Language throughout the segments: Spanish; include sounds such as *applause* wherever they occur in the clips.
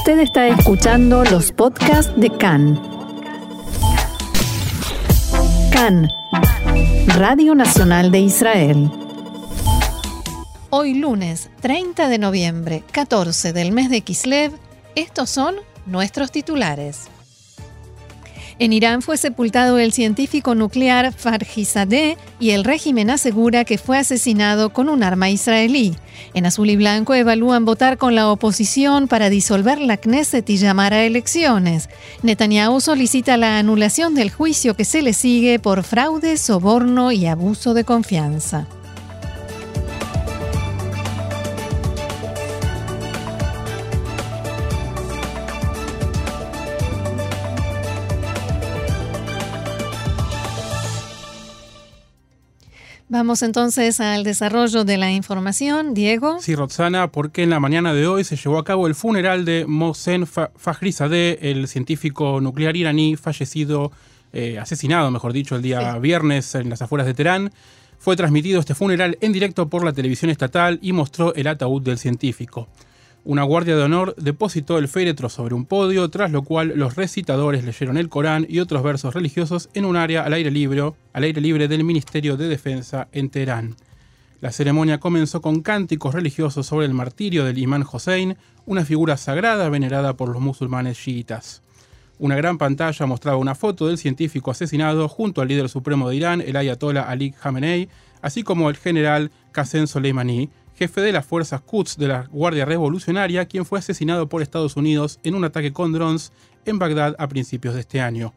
Usted está escuchando los podcasts de CAN. CAN, Radio Nacional de Israel. Hoy lunes 30 de noviembre, 14 del mes de Kislev, estos son nuestros titulares. En Irán fue sepultado el científico nuclear Farhizadeh y el régimen asegura que fue asesinado con un arma israelí. En Azul y Blanco evalúan votar con la oposición para disolver la Knesset y llamar a elecciones. Netanyahu solicita la anulación del juicio que se le sigue por fraude, soborno y abuso de confianza. Vamos entonces al desarrollo de la información. Diego. Sí, Roxana, porque en la mañana de hoy se llevó a cabo el funeral de Mohsen Fakhrizadeh, el científico nuclear iraní fallecido, eh, asesinado, mejor dicho, el día viernes en las afueras de Teherán. Fue transmitido este funeral en directo por la televisión estatal y mostró el ataúd del científico. Una guardia de honor depositó el féretro sobre un podio, tras lo cual los recitadores leyeron el Corán y otros versos religiosos en un área al aire libre, al aire libre del Ministerio de Defensa en Teherán. La ceremonia comenzó con cánticos religiosos sobre el martirio del imán Hossein, una figura sagrada venerada por los musulmanes chiitas. Una gran pantalla mostraba una foto del científico asesinado junto al líder supremo de Irán, el ayatollah Ali Khamenei, así como el general Qasem Soleimani, jefe de las fuerzas Quds de la Guardia Revolucionaria, quien fue asesinado por Estados Unidos en un ataque con drones en Bagdad a principios de este año.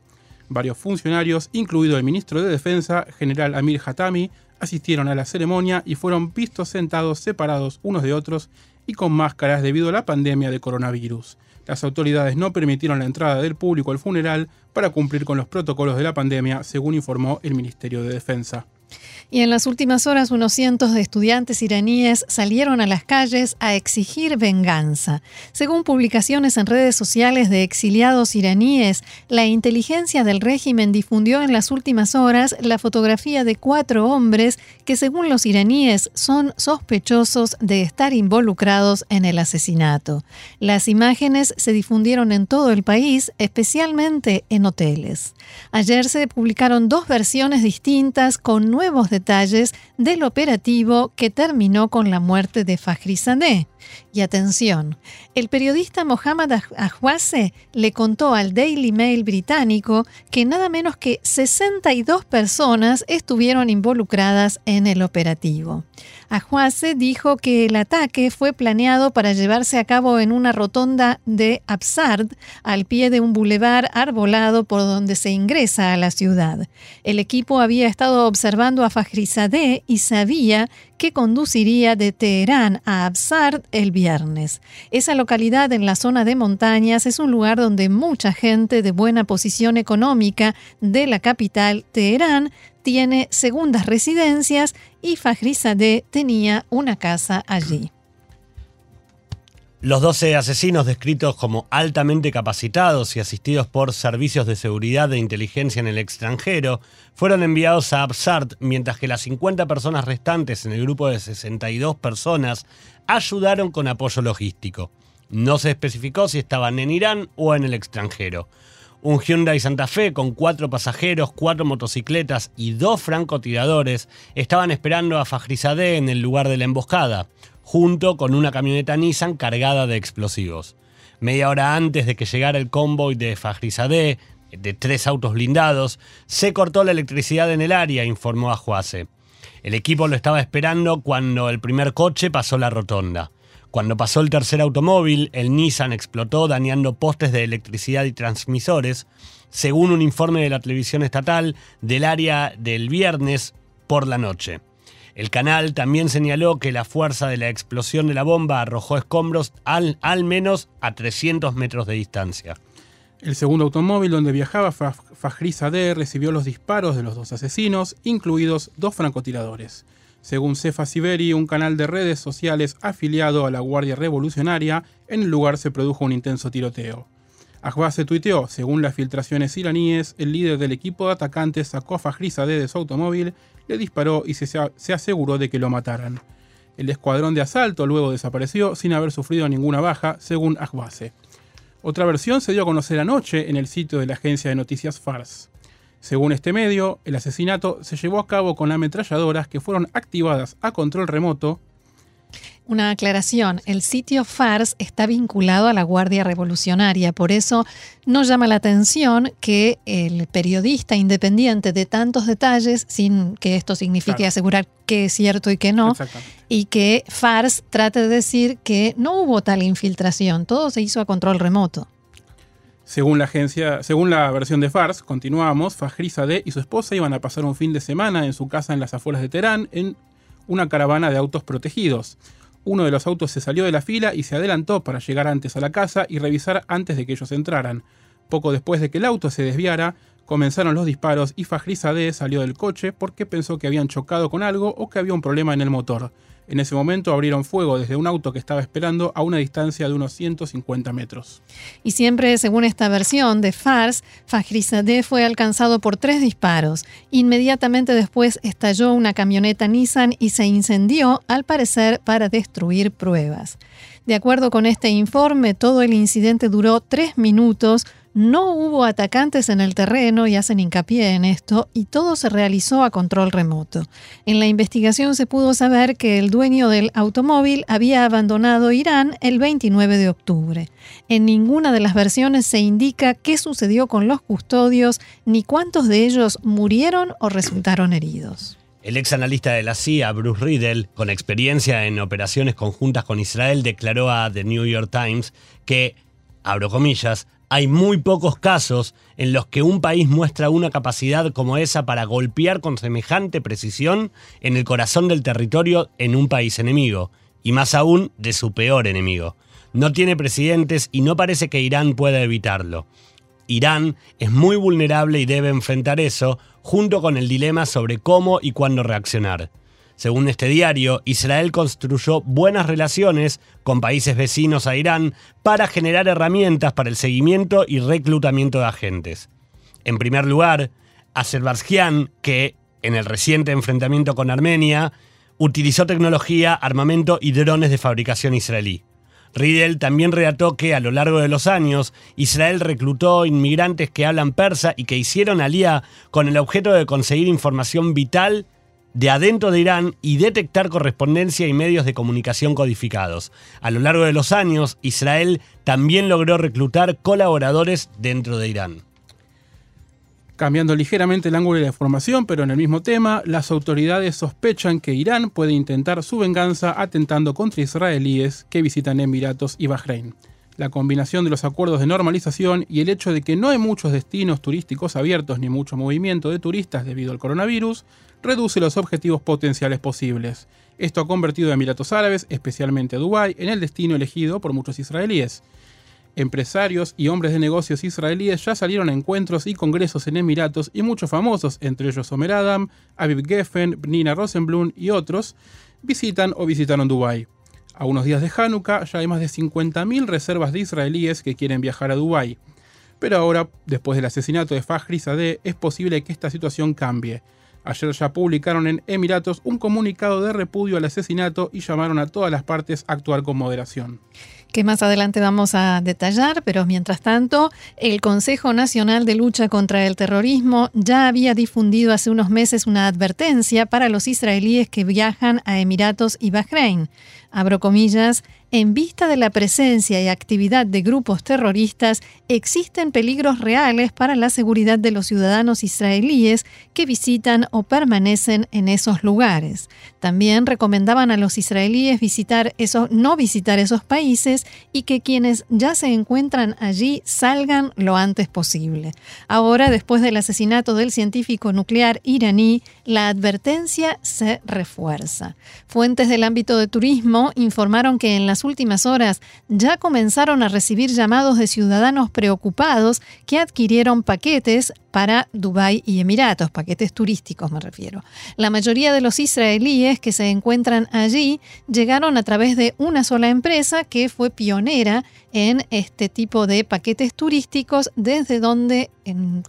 Varios funcionarios, incluido el ministro de Defensa, general Amir Hatami, asistieron a la ceremonia y fueron vistos sentados separados unos de otros y con máscaras debido a la pandemia de coronavirus. Las autoridades no permitieron la entrada del público al funeral para cumplir con los protocolos de la pandemia, según informó el Ministerio de Defensa. Y en las últimas horas unos cientos de estudiantes iraníes salieron a las calles a exigir venganza. Según publicaciones en redes sociales de exiliados iraníes, la inteligencia del régimen difundió en las últimas horas la fotografía de cuatro hombres que según los iraníes son sospechosos de estar involucrados en el asesinato. Las imágenes se difundieron en todo el país, especialmente en hoteles. Ayer se publicaron dos versiones distintas con nuevos detalles del operativo que terminó con la muerte de Fajrizadeh. Y atención, el periodista Mohammad Ahwase le contó al Daily Mail británico que nada menos que 62 personas estuvieron involucradas en el operativo. Ahwase dijo que el ataque fue planeado para llevarse a cabo en una rotonda de Absard, al pie de un bulevar arbolado por donde se ingresa a la ciudad. El equipo había estado observando a Fajrizadeh y sabía que conduciría de Teherán a Absard el viernes. Esa localidad en la zona de montañas es un lugar donde mucha gente de buena posición económica de la capital, Teherán, tiene segundas residencias y Fajrizadeh tenía una casa allí. Los 12 asesinos descritos como altamente capacitados y asistidos por servicios de seguridad e inteligencia en el extranjero fueron enviados a Absard, mientras que las 50 personas restantes en el grupo de 62 personas ayudaron con apoyo logístico. No se especificó si estaban en Irán o en el extranjero. Un Hyundai Santa Fe con cuatro pasajeros, cuatro motocicletas y dos francotiradores estaban esperando a Fajrizadeh en el lugar de la emboscada junto con una camioneta Nissan cargada de explosivos. Media hora antes de que llegara el convoy de Fajrizadeh, de tres autos blindados, se cortó la electricidad en el área, informó a Juase. El equipo lo estaba esperando cuando el primer coche pasó la rotonda. Cuando pasó el tercer automóvil, el Nissan explotó dañando postes de electricidad y transmisores, según un informe de la televisión estatal del área del viernes por la noche. El canal también señaló que la fuerza de la explosión de la bomba arrojó escombros al, al menos a 300 metros de distancia. El segundo automóvil donde viajaba Fajrizadeh recibió los disparos de los dos asesinos, incluidos dos francotiradores. Según Cefa Siberi, un canal de redes sociales afiliado a la Guardia Revolucionaria, en el lugar se produjo un intenso tiroteo. Ahbaz tuiteó, según las filtraciones iraníes, el líder del equipo de atacantes sacó a Fajrizadeh de su automóvil, le disparó y se, aseguró de que lo mataran. El escuadrón de asalto luego desapareció sin haber sufrido ninguna baja, según Ahbase. Otra versión se dio a conocer anoche en el sitio de la agencia de noticias FARS. Según este medio, el asesinato se llevó a cabo con ametralladoras que fueron activadas a control remoto una aclaración, el sitio FARS está vinculado a la Guardia Revolucionaria, por eso no llama la atención que el periodista independiente de tantos detalles, sin que esto signifique asegurar que es cierto y que no, y que FARS trate de decir que no hubo tal infiltración, todo se hizo a control remoto. Según la agencia, según la versión de Fars, continuamos, Fajrizadeh y su esposa iban a pasar un fin de semana en su casa en las afueras de Teherán en una caravana de autos protegidos. Uno de los autos se salió de la fila y se adelantó para llegar antes a la casa y revisar antes de que ellos entraran. Poco después de que el auto se desviara, comenzaron los disparos y Fajrizadeh salió del coche porque pensó que habían chocado con algo o que había un problema en el motor. En ese momento abrieron fuego desde un auto que estaba esperando a una distancia de unos 150 metros. Y siempre según esta versión de Fars, Fajrizadeh fue alcanzado por tres disparos. Inmediatamente después estalló una camioneta Nissan y se incendió, al parecer para destruir pruebas. De acuerdo con este informe, todo el incidente duró tres minutos, no hubo atacantes en el terreno y hacen hincapié en esto, y todo se realizó a control remoto. En la investigación se pudo saber que el dueño del automóvil había abandonado Irán el 29 de octubre. En ninguna de las versiones se indica qué sucedió con los custodios ni cuántos de ellos murieron o resultaron heridos. El ex analista de la CIA, Bruce Riddle, con experiencia en operaciones conjuntas con Israel, declaró a The New York Times que, abro comillas, hay muy pocos casos en los que un país muestra una capacidad como esa para golpear con semejante precisión en el corazón del territorio en un país enemigo, y más aún de su peor enemigo. No tiene presidentes y no parece que Irán pueda evitarlo. Irán es muy vulnerable y debe enfrentar eso, junto con el dilema sobre cómo y cuándo reaccionar. Según este diario, Israel construyó buenas relaciones con países vecinos a Irán para generar herramientas para el seguimiento y reclutamiento de agentes. En primer lugar, Azerbaiyán, que en el reciente enfrentamiento con Armenia, utilizó tecnología, armamento y drones de fabricación israelí. Riedel también relató que a lo largo de los años Israel reclutó inmigrantes que hablan persa y que hicieron alía con el objeto de conseguir información vital de adentro de Irán y detectar correspondencia y medios de comunicación codificados. A lo largo de los años, Israel también logró reclutar colaboradores dentro de Irán. Cambiando ligeramente el ángulo de la información, pero en el mismo tema, las autoridades sospechan que Irán puede intentar su venganza atentando contra israelíes que visitan Emiratos y Bahrein. La combinación de los acuerdos de normalización y el hecho de que no hay muchos destinos turísticos abiertos ni mucho movimiento de turistas debido al coronavirus reduce los objetivos potenciales posibles. Esto ha convertido a Emiratos Árabes, especialmente a Dubái, en el destino elegido por muchos israelíes. Empresarios y hombres de negocios israelíes ya salieron a encuentros y congresos en Emiratos y muchos famosos, entre ellos Omer Adam, Aviv Geffen, Nina Rosenblum y otros, visitan o visitaron Dubái. A unos días de Hanukkah ya hay más de 50.000 reservas de israelíes que quieren viajar a Dubái. Pero ahora, después del asesinato de Fajri Sadeh, es posible que esta situación cambie. Ayer ya publicaron en Emiratos un comunicado de repudio al asesinato y llamaron a todas las partes a actuar con moderación que más adelante vamos a detallar, pero mientras tanto, el Consejo Nacional de Lucha contra el Terrorismo ya había difundido hace unos meses una advertencia para los israelíes que viajan a Emiratos y Bahrein. Abro comillas, en vista de la presencia y actividad de grupos terroristas, existen peligros reales para la seguridad de los ciudadanos israelíes que visitan o permanecen en esos lugares. También recomendaban a los israelíes visitar esos, no visitar esos países y que quienes ya se encuentran allí salgan lo antes posible. Ahora, después del asesinato del científico nuclear iraní, la advertencia se refuerza. Fuentes del ámbito de turismo informaron que en las últimas horas ya comenzaron a recibir llamados de ciudadanos preocupados que adquirieron paquetes para Dubái y Emiratos, paquetes turísticos me refiero. La mayoría de los israelíes que se encuentran allí llegaron a través de una sola empresa que fue pionera en este tipo de paquetes turísticos desde donde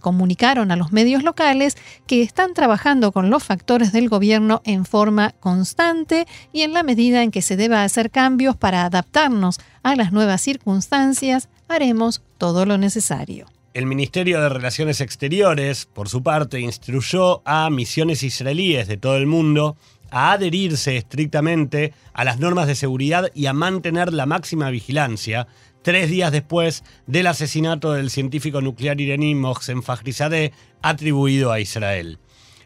comunicaron a los medios locales que están trabajando con los factores del gobierno en forma constante y en la medida en que se deba hacer cambios para adaptarnos a las nuevas circunstancias, haremos todo lo necesario. El Ministerio de Relaciones Exteriores, por su parte, instruyó a misiones israelíes de todo el mundo a adherirse estrictamente a las normas de seguridad y a mantener la máxima vigilancia, tres días después del asesinato del científico nuclear iraní Mohsen Fakhrizadeh atribuido a Israel.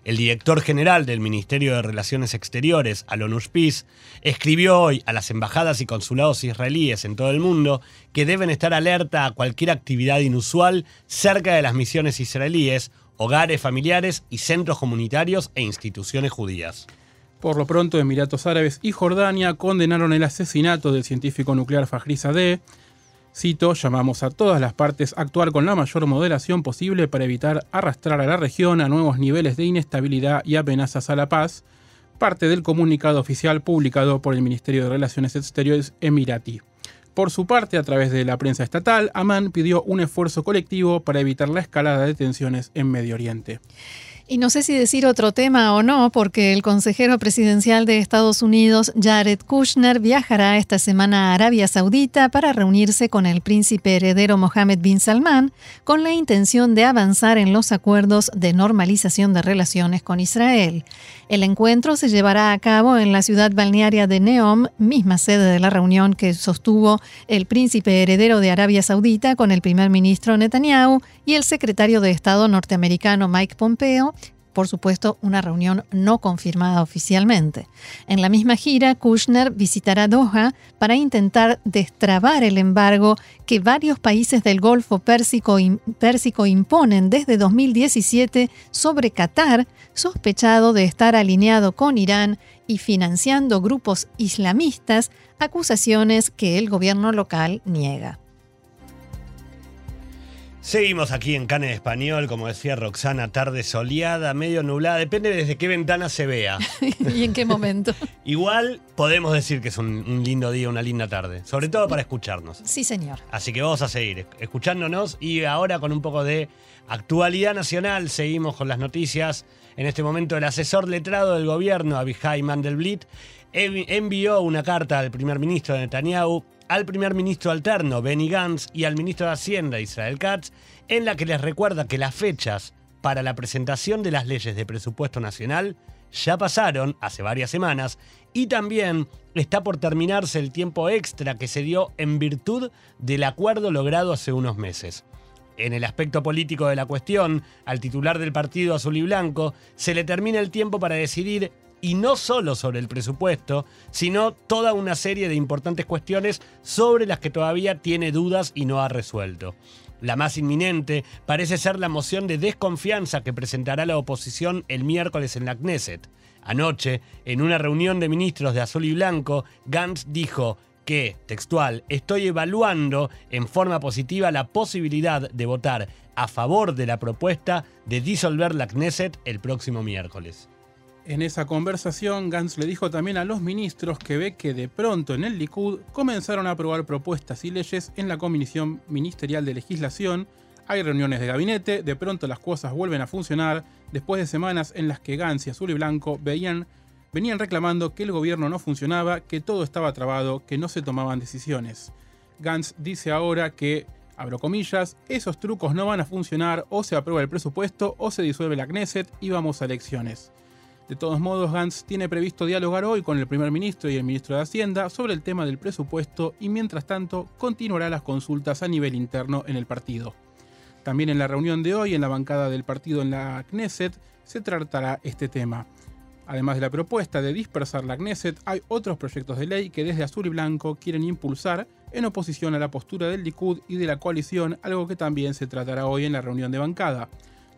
El director general del Ministerio de Relaciones Exteriores, Alon Ushpiz, escribió hoy a las embajadas y consulados israelíes en todo el mundo que deben estar alerta a cualquier actividad inusual cerca de las misiones israelíes, hogares familiares y centros comunitarios e instituciones judías. Por lo pronto, Emiratos Árabes y Jordania condenaron el asesinato del científico nuclear Fajri Sadeh. Cito, llamamos a todas las partes a actuar con la mayor moderación posible para evitar arrastrar a la región a nuevos niveles de inestabilidad y amenazas a la paz, parte del comunicado oficial publicado por el Ministerio de Relaciones Exteriores emirati. Por su parte, a través de la prensa estatal, Amán pidió un esfuerzo colectivo para evitar la escalada de tensiones en Medio Oriente. Y no sé si decir otro tema o no, porque el consejero presidencial de Estados Unidos, Jared Kushner, viajará esta semana a Arabia Saudita para reunirse con el príncipe heredero Mohammed bin Salman, con la intención de avanzar en los acuerdos de normalización de relaciones con Israel. El encuentro se llevará a cabo en la ciudad balnearia de Neom, misma sede de la reunión que sostuvo el príncipe heredero de Arabia Saudita con el primer ministro Netanyahu y el secretario de Estado norteamericano Mike Pompeo por supuesto, una reunión no confirmada oficialmente. En la misma gira, Kushner visitará Doha para intentar destrabar el embargo que varios países del Golfo Pérsico, imponen desde 2017 sobre Qatar, sospechado de estar alineado con Irán y financiando grupos islamistas, acusaciones que el gobierno local niega. Seguimos aquí en Cane Español, como decía Roxana, tarde soleada, medio nublada, depende desde qué ventana se vea. *laughs* ¿Y en qué momento? *laughs* Igual podemos decir que es un, lindo día, una linda tarde, sobre todo para escucharnos. Sí, señor. Así que vamos a seguir escuchándonos y ahora con un poco de actualidad nacional seguimos con las noticias. En este momento el asesor letrado del gobierno, Abihai Mandelblit, envió una carta al primer ministro Netanyahu al primer ministro alterno Benny Gantz y al ministro de Hacienda Israel Katz, en la que les recuerda que las fechas para la presentación de las leyes de presupuesto nacional ya pasaron hace varias semanas y también está por terminarse el tiempo extra que se dio en virtud del acuerdo logrado hace unos meses. En el aspecto político de la cuestión, al titular del partido azul y blanco se le termina el tiempo para decidir y no solo sobre el presupuesto, sino toda una serie de importantes cuestiones sobre las que todavía tiene dudas y no ha resuelto. La más inminente parece ser la moción de desconfianza que presentará la oposición el miércoles en la Knesset. Anoche, en una reunión de ministros de Azul y Blanco, Gantz dijo que, textual, estoy evaluando en forma positiva la posibilidad de votar a favor de la propuesta de disolver la Knesset el próximo miércoles. En esa conversación, Gantz le dijo también a los ministros que ve que de pronto en el Likud comenzaron a aprobar propuestas y leyes en la Comisión Ministerial de Legislación. Hay reuniones de gabinete, de pronto las cosas vuelven a funcionar, después de semanas en las que Gantz y Azul y Blanco veían, venían reclamando que el gobierno no funcionaba, que todo estaba trabado, que no se tomaban decisiones. Gantz dice ahora que, abro comillas, esos trucos no van a funcionar, o se aprueba el presupuesto, o se disuelve la Knesset y vamos a elecciones. De todos modos, Gantz tiene previsto dialogar hoy con el primer ministro y el ministro de Hacienda sobre el tema del presupuesto y mientras tanto continuará las consultas a nivel interno en el partido. También en la reunión de hoy en la bancada del partido en la Knesset se tratará este tema. Además de la propuesta de dispersar la Knesset, hay otros proyectos de ley que desde Azul y Blanco quieren impulsar en oposición a la postura del Likud y de la coalición, algo que también se tratará hoy en la reunión de bancada.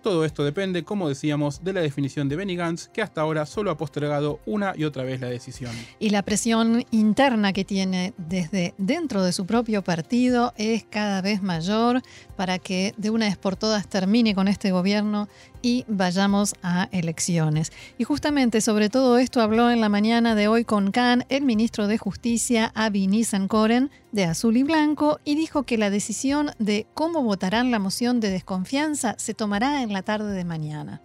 Todo esto depende, como decíamos, de la definición de Benny Gantz, que hasta ahora solo ha postergado una y otra vez la decisión. Y la presión interna que tiene desde dentro de su propio partido es cada vez mayor para que de una vez por todas termine con este gobierno y vayamos a elecciones. Y justamente sobre todo esto habló en la mañana de hoy con Khan el ministro de Justicia Avi Nissan-Koren de Azul y Blanco y dijo que la decisión de cómo votarán la moción de desconfianza se tomará en la tarde de mañana.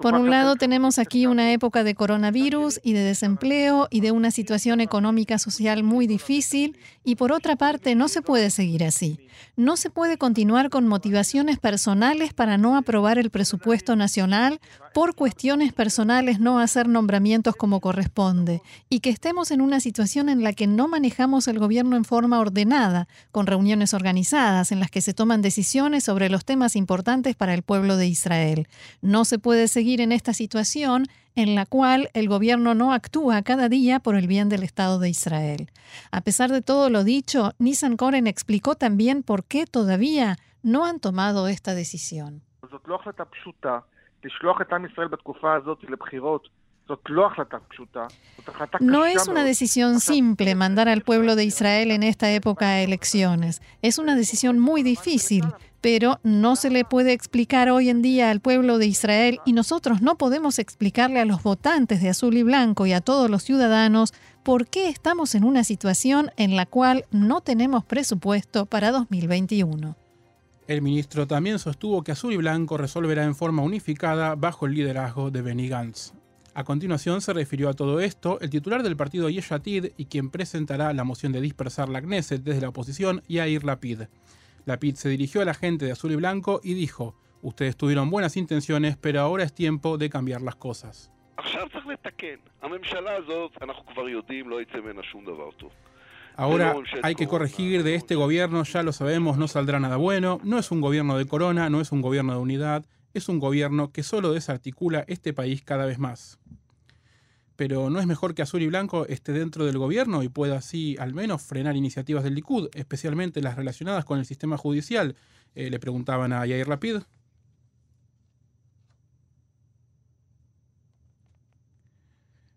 Por un lado tenemos aquí una época de coronavirus y de desempleo y de una situación económica social muy difícil y por otra parte no se puede seguir así. No se puede continuar con motivaciones personales para no aprobar el presupuesto nacional, por cuestiones personales no hacer nombramientos como corresponde y que estemos en una situación en la que no manejamos el gobierno en forma ordenada, con reuniones organizadas en las que se toman decisiones sobre los temas importantes para el pueblo de Israel. No se puede seguir en esta situación en la cual el gobierno no actúa cada día por el bien del Estado de Israel. A pesar de todo lo dicho, Nissan Koren explicó también por qué todavía no han tomado esta decisión. No es una decisión simple mandar al pueblo de Israel en esta época a elecciones. Es una decisión muy difícil, pero no se le puede explicar hoy en día al pueblo de Israel y nosotros no podemos explicarle a los votantes de azul y blanco y a todos los ciudadanos por qué estamos en una situación en la cual no tenemos presupuesto para 2021. El ministro también sostuvo que Azul y Blanco resolverá en forma unificada bajo el liderazgo de Benny Gantz. A continuación se refirió a todo esto el titular del partido Yeshatid y quien presentará la moción de dispersar la Knesset desde la oposición, Yair Lapid. Lapid se dirigió a la gente de azul y blanco y dijo, ustedes tuvieron buenas intenciones, pero ahora es tiempo de cambiar las cosas. *laughs* Ahora hay que corregir de este gobierno, ya lo sabemos, no saldrá nada bueno, no es un gobierno de corona, no es un gobierno de unidad, es un gobierno que solo desarticula este país cada vez más. Pero ¿no es mejor que Azul y Blanco esté dentro del gobierno y pueda así al menos frenar iniciativas del Likud, especialmente las relacionadas con el sistema judicial? Eh, le preguntaban a Yair Rapid.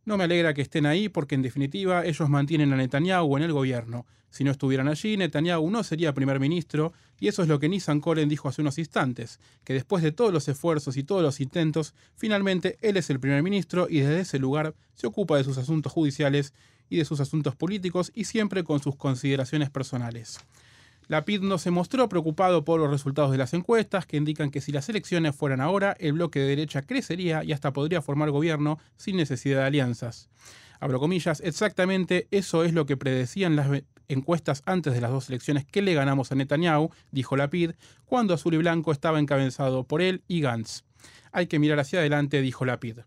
No me alegra que estén ahí porque en definitiva ellos mantienen a Netanyahu en el gobierno. Si no estuvieran allí, Netanyahu no sería primer ministro y eso es lo que Nissan Koren dijo hace unos instantes, que después de todos los esfuerzos y todos los intentos, finalmente él es el primer ministro y desde ese lugar se ocupa de sus asuntos judiciales y de sus asuntos políticos y siempre con sus consideraciones personales. La PID no se mostró preocupado por los resultados de las encuestas, que indican que si las elecciones fueran ahora, el bloque de derecha crecería y hasta podría formar gobierno sin necesidad de alianzas. Abro comillas, exactamente eso es lo que predecían las encuestas antes de las dos elecciones que le ganamos a Netanyahu, dijo Lapid, cuando Azul y Blanco estaba encabezado por él y Gantz. Hay que mirar hacia adelante, dijo Lapid.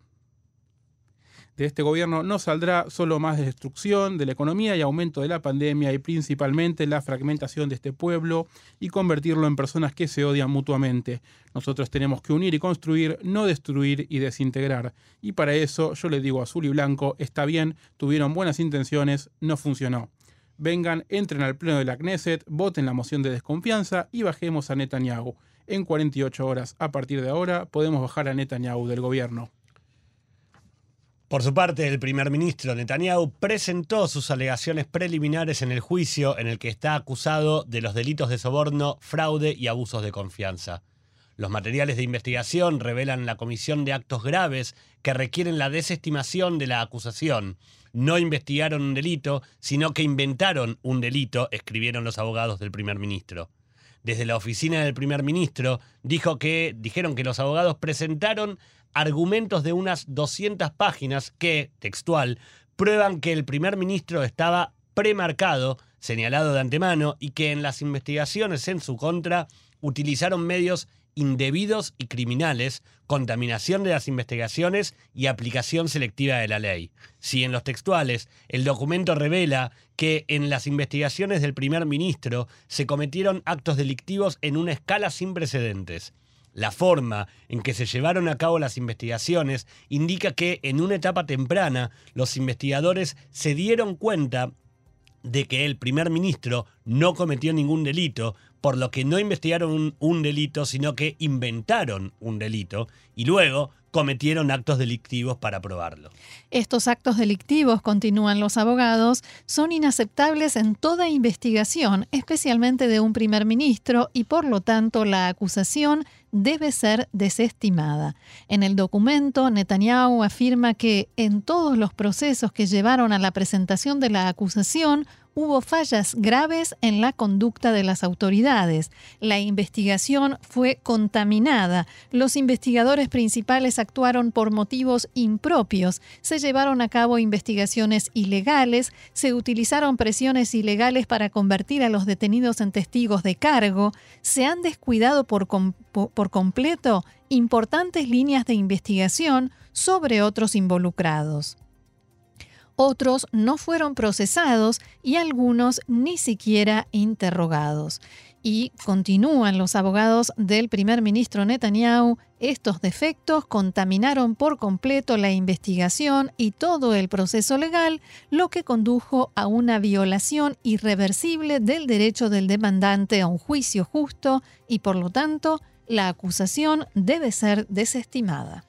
De este gobierno no saldrá solo más destrucción de la economía y aumento de la pandemia y principalmente la fragmentación de este pueblo y convertirlo en personas que se odian mutuamente. Nosotros tenemos que unir y construir, no destruir y desintegrar. Y para eso yo le digo azul y blanco, está bien, tuvieron buenas intenciones, no funcionó. Vengan, entren al pleno de la Knesset, voten la moción de desconfianza y bajemos a Netanyahu. En 48 horas a partir de ahora podemos bajar a Netanyahu del gobierno. Por su parte, el primer ministro Netanyahu presentó sus alegaciones preliminares en el juicio en el que está acusado de los delitos de soborno, fraude y abusos de confianza. Los materiales de investigación revelan la comisión de actos graves que requieren la desestimación de la acusación. No investigaron un delito, sino que inventaron un delito, escribieron los abogados del primer ministro desde la oficina del primer ministro, dijo que dijeron que los abogados presentaron argumentos de unas 200 páginas que, textual, prueban que el primer ministro estaba premarcado, señalado de antemano, y que en las investigaciones en su contra utilizaron medios indebidos y criminales, contaminación de las investigaciones y aplicación selectiva de la ley. Si en los textuales el documento revela que en las investigaciones del primer ministro se cometieron actos delictivos en una escala sin precedentes, la forma en que se llevaron a cabo las investigaciones indica que en una etapa temprana los investigadores se dieron cuenta de que el primer ministro no cometió ningún delito, por lo que no investigaron un, delito, sino que inventaron un delito y luego cometieron actos delictivos para probarlo. Estos actos delictivos, continúan los abogados, son inaceptables en toda investigación, especialmente de un primer ministro, y por lo tanto la acusación debe ser desestimada. En el documento, Netanyahu afirma que en todos los procesos que llevaron a la presentación de la acusación, hubo fallas graves en la conducta de las autoridades. La investigación fue contaminada. Los investigadores principales actuaron por motivos impropios. Se llevaron a cabo investigaciones ilegales. Se utilizaron presiones ilegales para convertir a los detenidos en testigos de cargo. Se han descuidado por, completo importantes líneas de investigación sobre otros involucrados otros no fueron procesados y algunos ni siquiera interrogados. Y continúan los abogados del primer ministro Netanyahu, estos defectos contaminaron por completo la investigación y todo el proceso legal, lo que condujo a una violación irreversible del derecho del demandante a un juicio justo y por lo tanto la acusación debe ser desestimada.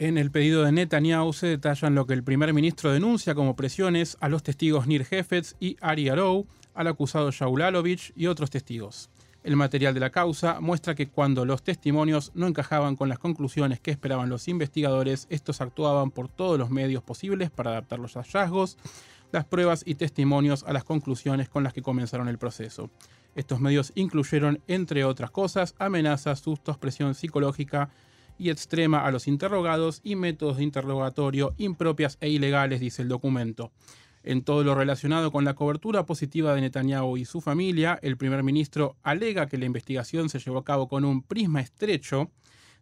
En el pedido de Netanyahu se detallan lo que el primer ministro denuncia como presiones a los testigos Nir Hefetz y Ari Arou, al acusado Shaul Alovich y otros testigos. El material de la causa muestra que cuando los testimonios no encajaban con las conclusiones que esperaban los investigadores, estos actuaban por todos los medios posibles para adaptar los hallazgos, las pruebas y testimonios a las conclusiones con las que comenzaron el proceso. Estos medios incluyeron, entre otras cosas, amenazas, sustos, presión psicológica, y extrema a los interrogados y métodos de interrogatorio impropias e ilegales, dice el documento. En todo lo relacionado con la cobertura positiva de Netanyahu y su familia, el primer ministro alega que la investigación se llevó a cabo con un prisma estrecho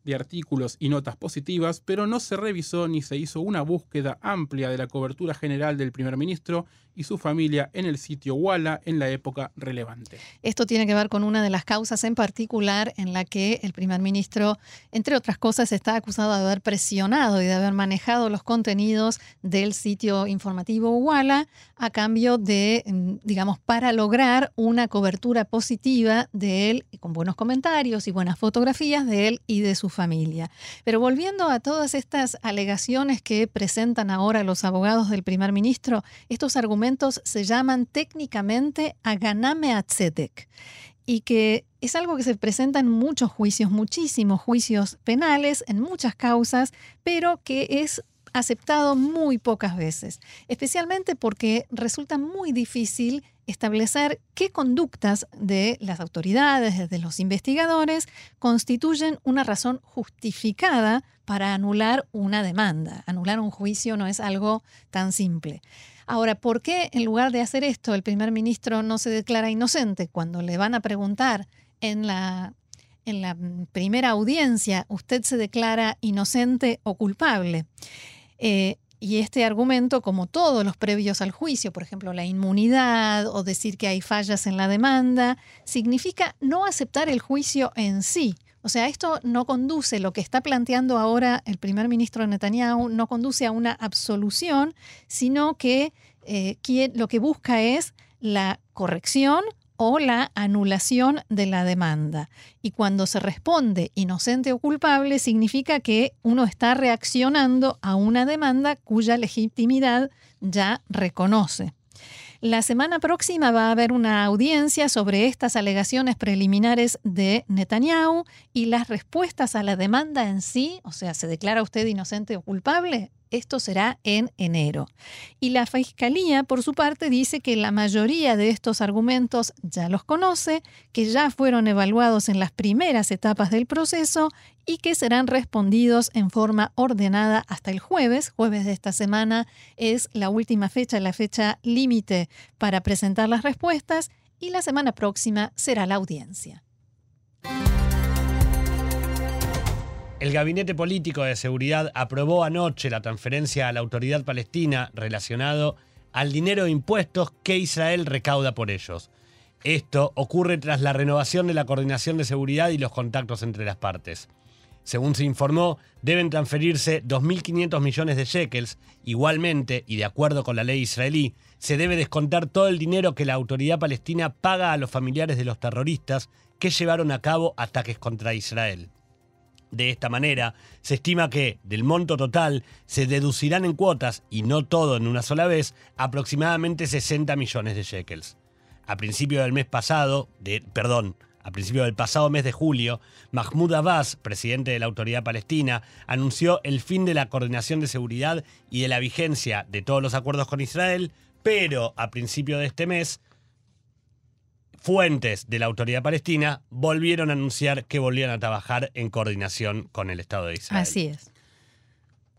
de artículos y notas positivas, pero no se revisó ni se hizo una búsqueda amplia de la cobertura general del primer ministro y su familia en el sitio Walla en la época relevante. Esto tiene que ver con una de las causas en particular en la que el primer ministro, entre otras cosas, está acusado de haber presionado y de haber manejado los contenidos del sitio informativo Walla a cambio de, mm, digamos, para lograr una cobertura positiva de él, con buenos comentarios y buenas fotografías de él y de su familia. Pero volviendo a todas estas alegaciones que presentan ahora los abogados del primer ministro, estos argumentos se llaman técnicamente Aganame Atzedek y que es algo que se presenta en muchos juicios, muchísimos juicios penales, en muchas causas, pero que es aceptado muy pocas veces, especialmente porque resulta muy difícil establecer qué conductas de las autoridades, de los investigadores, constituyen una razón justificada para anular una demanda. Anular un juicio no es algo tan simple. Ahora, ¿por qué en lugar de hacer esto el primer ministro no se declara inocente cuando le van a preguntar en la, en la primera audiencia, usted se declara inocente o culpable? Eh, y este argumento, como todos los previos al juicio, por ejemplo, la inmunidad o decir que hay fallas en la demanda, significa no aceptar el juicio en sí. O sea, esto no conduce, lo que está planteando ahora el primer ministro Netanyahu, no conduce a una absolución, sino que eh, lo que busca es la corrección o la anulación de la demanda. Y cuando se responde inocente o culpable, significa que uno está reaccionando a una demanda cuya legitimidad ya reconoce. La semana próxima va a haber una audiencia sobre estas alegaciones preliminares de Netanyahu y las respuestas a la demanda en sí, o sea, ¿se declara usted inocente o culpable? Esto será en enero. Y la Fiscalía, por su parte, dice que la mayoría de estos argumentos ya los conoce, que ya fueron evaluados en las primeras etapas del proceso y que serán respondidos en forma ordenada hasta el jueves. Jueves de esta semana es la última fecha, la fecha límite para presentar las respuestas y la semana próxima será la audiencia. El Gabinete Político de Seguridad aprobó anoche la transferencia a la autoridad palestina relacionado al dinero de impuestos que Israel recauda por ellos. Esto ocurre tras la renovación de la coordinación de seguridad y los contactos entre las partes. Según se informó, deben transferirse 2.500 millones de shekels. Igualmente, y de acuerdo con la ley israelí, se debe descontar todo el dinero que la autoridad palestina paga a los familiares de los terroristas que llevaron a cabo ataques contra Israel. De esta manera, se estima que, del monto total, se deducirán en cuotas, y no todo en una sola vez, aproximadamente 60 millones de shekels. A principio del mes pasado, perdón, a principio del pasado mes de julio, Mahmoud Abbas, presidente de la Autoridad Palestina, anunció el fin de la coordinación de seguridad y de la vigencia de todos los acuerdos con Israel, pero a principio de este mes, fuentes de la autoridad palestina volvieron a anunciar que volvían a trabajar en coordinación con el Estado de Israel. Así es.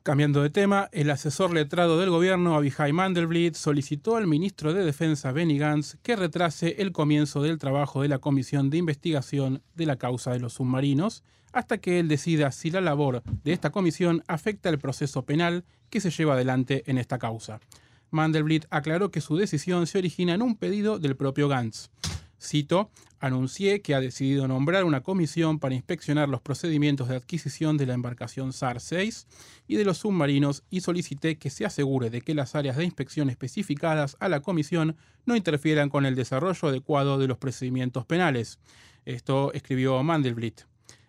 Cambiando de tema, el asesor letrado del gobierno, Abihai Mandelblit, solicitó al ministro de Defensa, Benny Gantz, que retrase el comienzo del trabajo de la Comisión de Investigación de la causa de los submarinos, hasta que él decida si la labor de esta comisión afecta el proceso penal que se lleva adelante en esta causa. Mandelblit aclaró que su decisión se origina en un pedido del propio Gantz. Cito, anuncié que ha decidido nombrar una comisión para inspeccionar los procedimientos de adquisición de la embarcación SAR-6 y de los submarinos y solicité que se asegure de que las áreas de inspección especificadas a la comisión no interfieran con el desarrollo adecuado de los procedimientos penales. Esto escribió Mandelblit.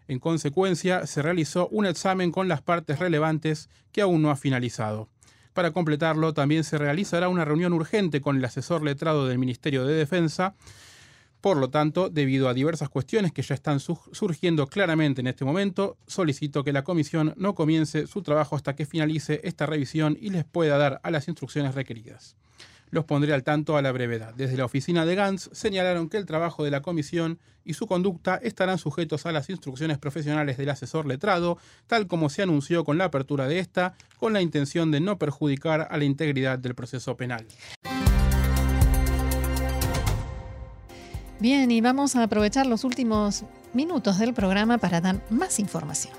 En consecuencia, se realizó un examen con las partes relevantes que aún no ha finalizado. Para completarlo, también se realizará una reunión urgente con el asesor letrado del Ministerio de Defensa por lo tanto, debido a diversas cuestiones que ya están surgiendo claramente en este momento, solicito que la comisión no comience su trabajo hasta que finalice esta revisión y les pueda dar a las instrucciones requeridas. Los pondré al tanto a la brevedad. Desde la oficina de Gantz señalaron que el trabajo de la comisión y su conducta estarán sujetos a las instrucciones profesionales del asesor letrado, tal como se anunció con la apertura de esta, con la intención de no perjudicar a la integridad del proceso penal. Bien, y vamos a aprovechar los últimos minutos del programa para dar más información.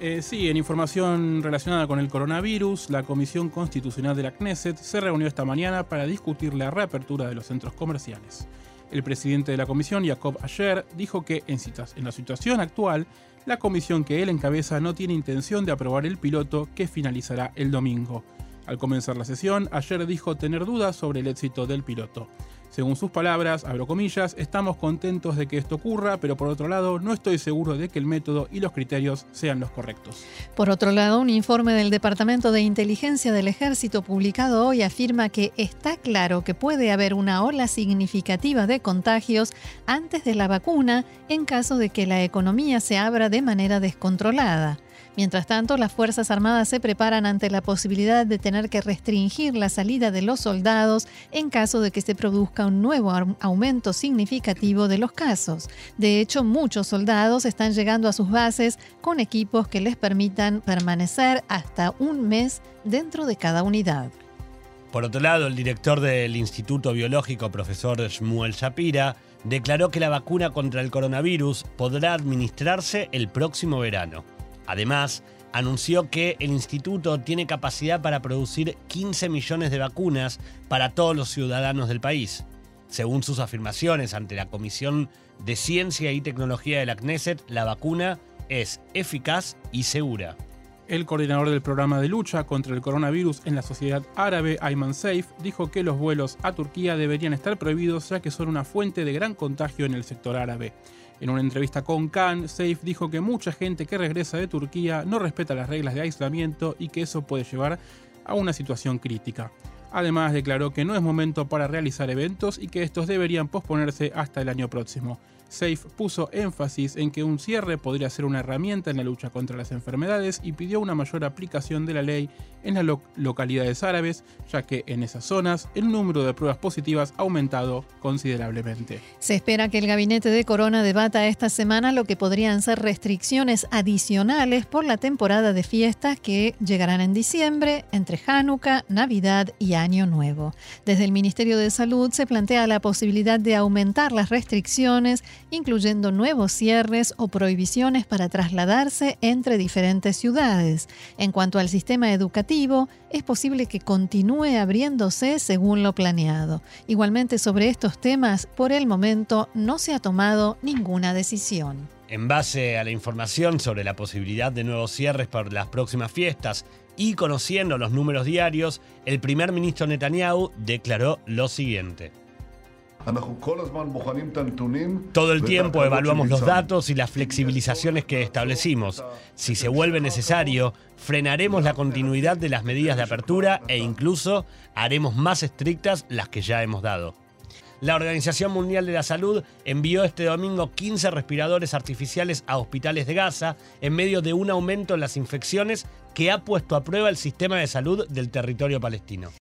Eh, sí, en información relacionada con el coronavirus, la Comisión Constitucional de la Knesset se reunió esta mañana para discutir la reapertura de los centros comerciales. El presidente de la comisión, Jacob Asher, dijo que en, en la situación actual, la comisión que él encabeza no tiene intención de aprobar el piloto que finalizará el domingo. Al comenzar la sesión, Ayer dijo tener dudas sobre el éxito del piloto. Según sus palabras, abro estamos contentos de que esto ocurra, pero por otro lado no estoy seguro de que el método y los criterios sean los correctos. Por otro lado, un informe del Departamento de Inteligencia del Ejército publicado hoy afirma que está claro que puede haber una ola significativa de contagios antes de la vacuna en caso de que la economía se abra de manera descontrolada. Mientras tanto, las Fuerzas Armadas se preparan ante la posibilidad de tener que restringir la salida de los soldados en caso de que se produzca un nuevo aumento significativo de los casos. De hecho, muchos soldados están llegando a sus bases con equipos que les permitan permanecer hasta un mes dentro de cada unidad. Por otro lado, el director del Instituto Biológico, profesor Shmuel Shapira, declaró que la vacuna contra el coronavirus podrá administrarse el próximo verano. Además, anunció que el instituto tiene capacidad para producir 15 millones de vacunas para todos los ciudadanos del país. Según sus afirmaciones ante la Comisión de Ciencia y Tecnología de la Knesset, la vacuna es eficaz y segura. El coordinador del programa de lucha contra el coronavirus en la sociedad árabe, Ayman Saif, dijo que los vuelos a Turquía deberían estar prohibidos ya que son una fuente de gran contagio en el sector árabe. En una entrevista con Khan, Saif dijo que mucha gente que regresa de Turquía no respeta las reglas de aislamiento y que eso puede llevar a una situación crítica. Además, declaró que no es momento para realizar eventos y que estos deberían posponerse hasta el año próximo. Safe puso énfasis en que un cierre podría ser una herramienta en la lucha contra las enfermedades y pidió una mayor aplicación de la ley en las localidades árabes, ya que en esas zonas el número de pruebas positivas ha aumentado considerablemente. Se espera que el gabinete de Corona debata esta semana lo que podrían ser restricciones adicionales por la temporada de fiestas que llegarán en diciembre entre Hanukkah, Navidad y Año Nuevo. Desde el Ministerio de Salud se plantea la posibilidad de aumentar las restricciones incluyendo nuevos cierres o prohibiciones para trasladarse entre diferentes ciudades. En cuanto al sistema educativo, es posible que continúe abriéndose según lo planeado. Igualmente sobre estos temas, por el momento no se ha tomado ninguna decisión. En base a la información sobre la posibilidad de nuevos cierres por las próximas fiestas y conociendo los números diarios, el primer ministro Netanyahu declaró lo siguiente. Todo el tiempo evaluamos los datos y las flexibilizaciones que establecimos. Si se vuelve necesario, frenaremos la continuidad de las medidas de apertura e incluso haremos más estrictas las que ya hemos dado. La Organización Mundial de la Salud envió este domingo 15 respiradores artificiales a hospitales de Gaza en medio de un aumento en las infecciones que ha puesto a prueba el sistema de salud del territorio palestino.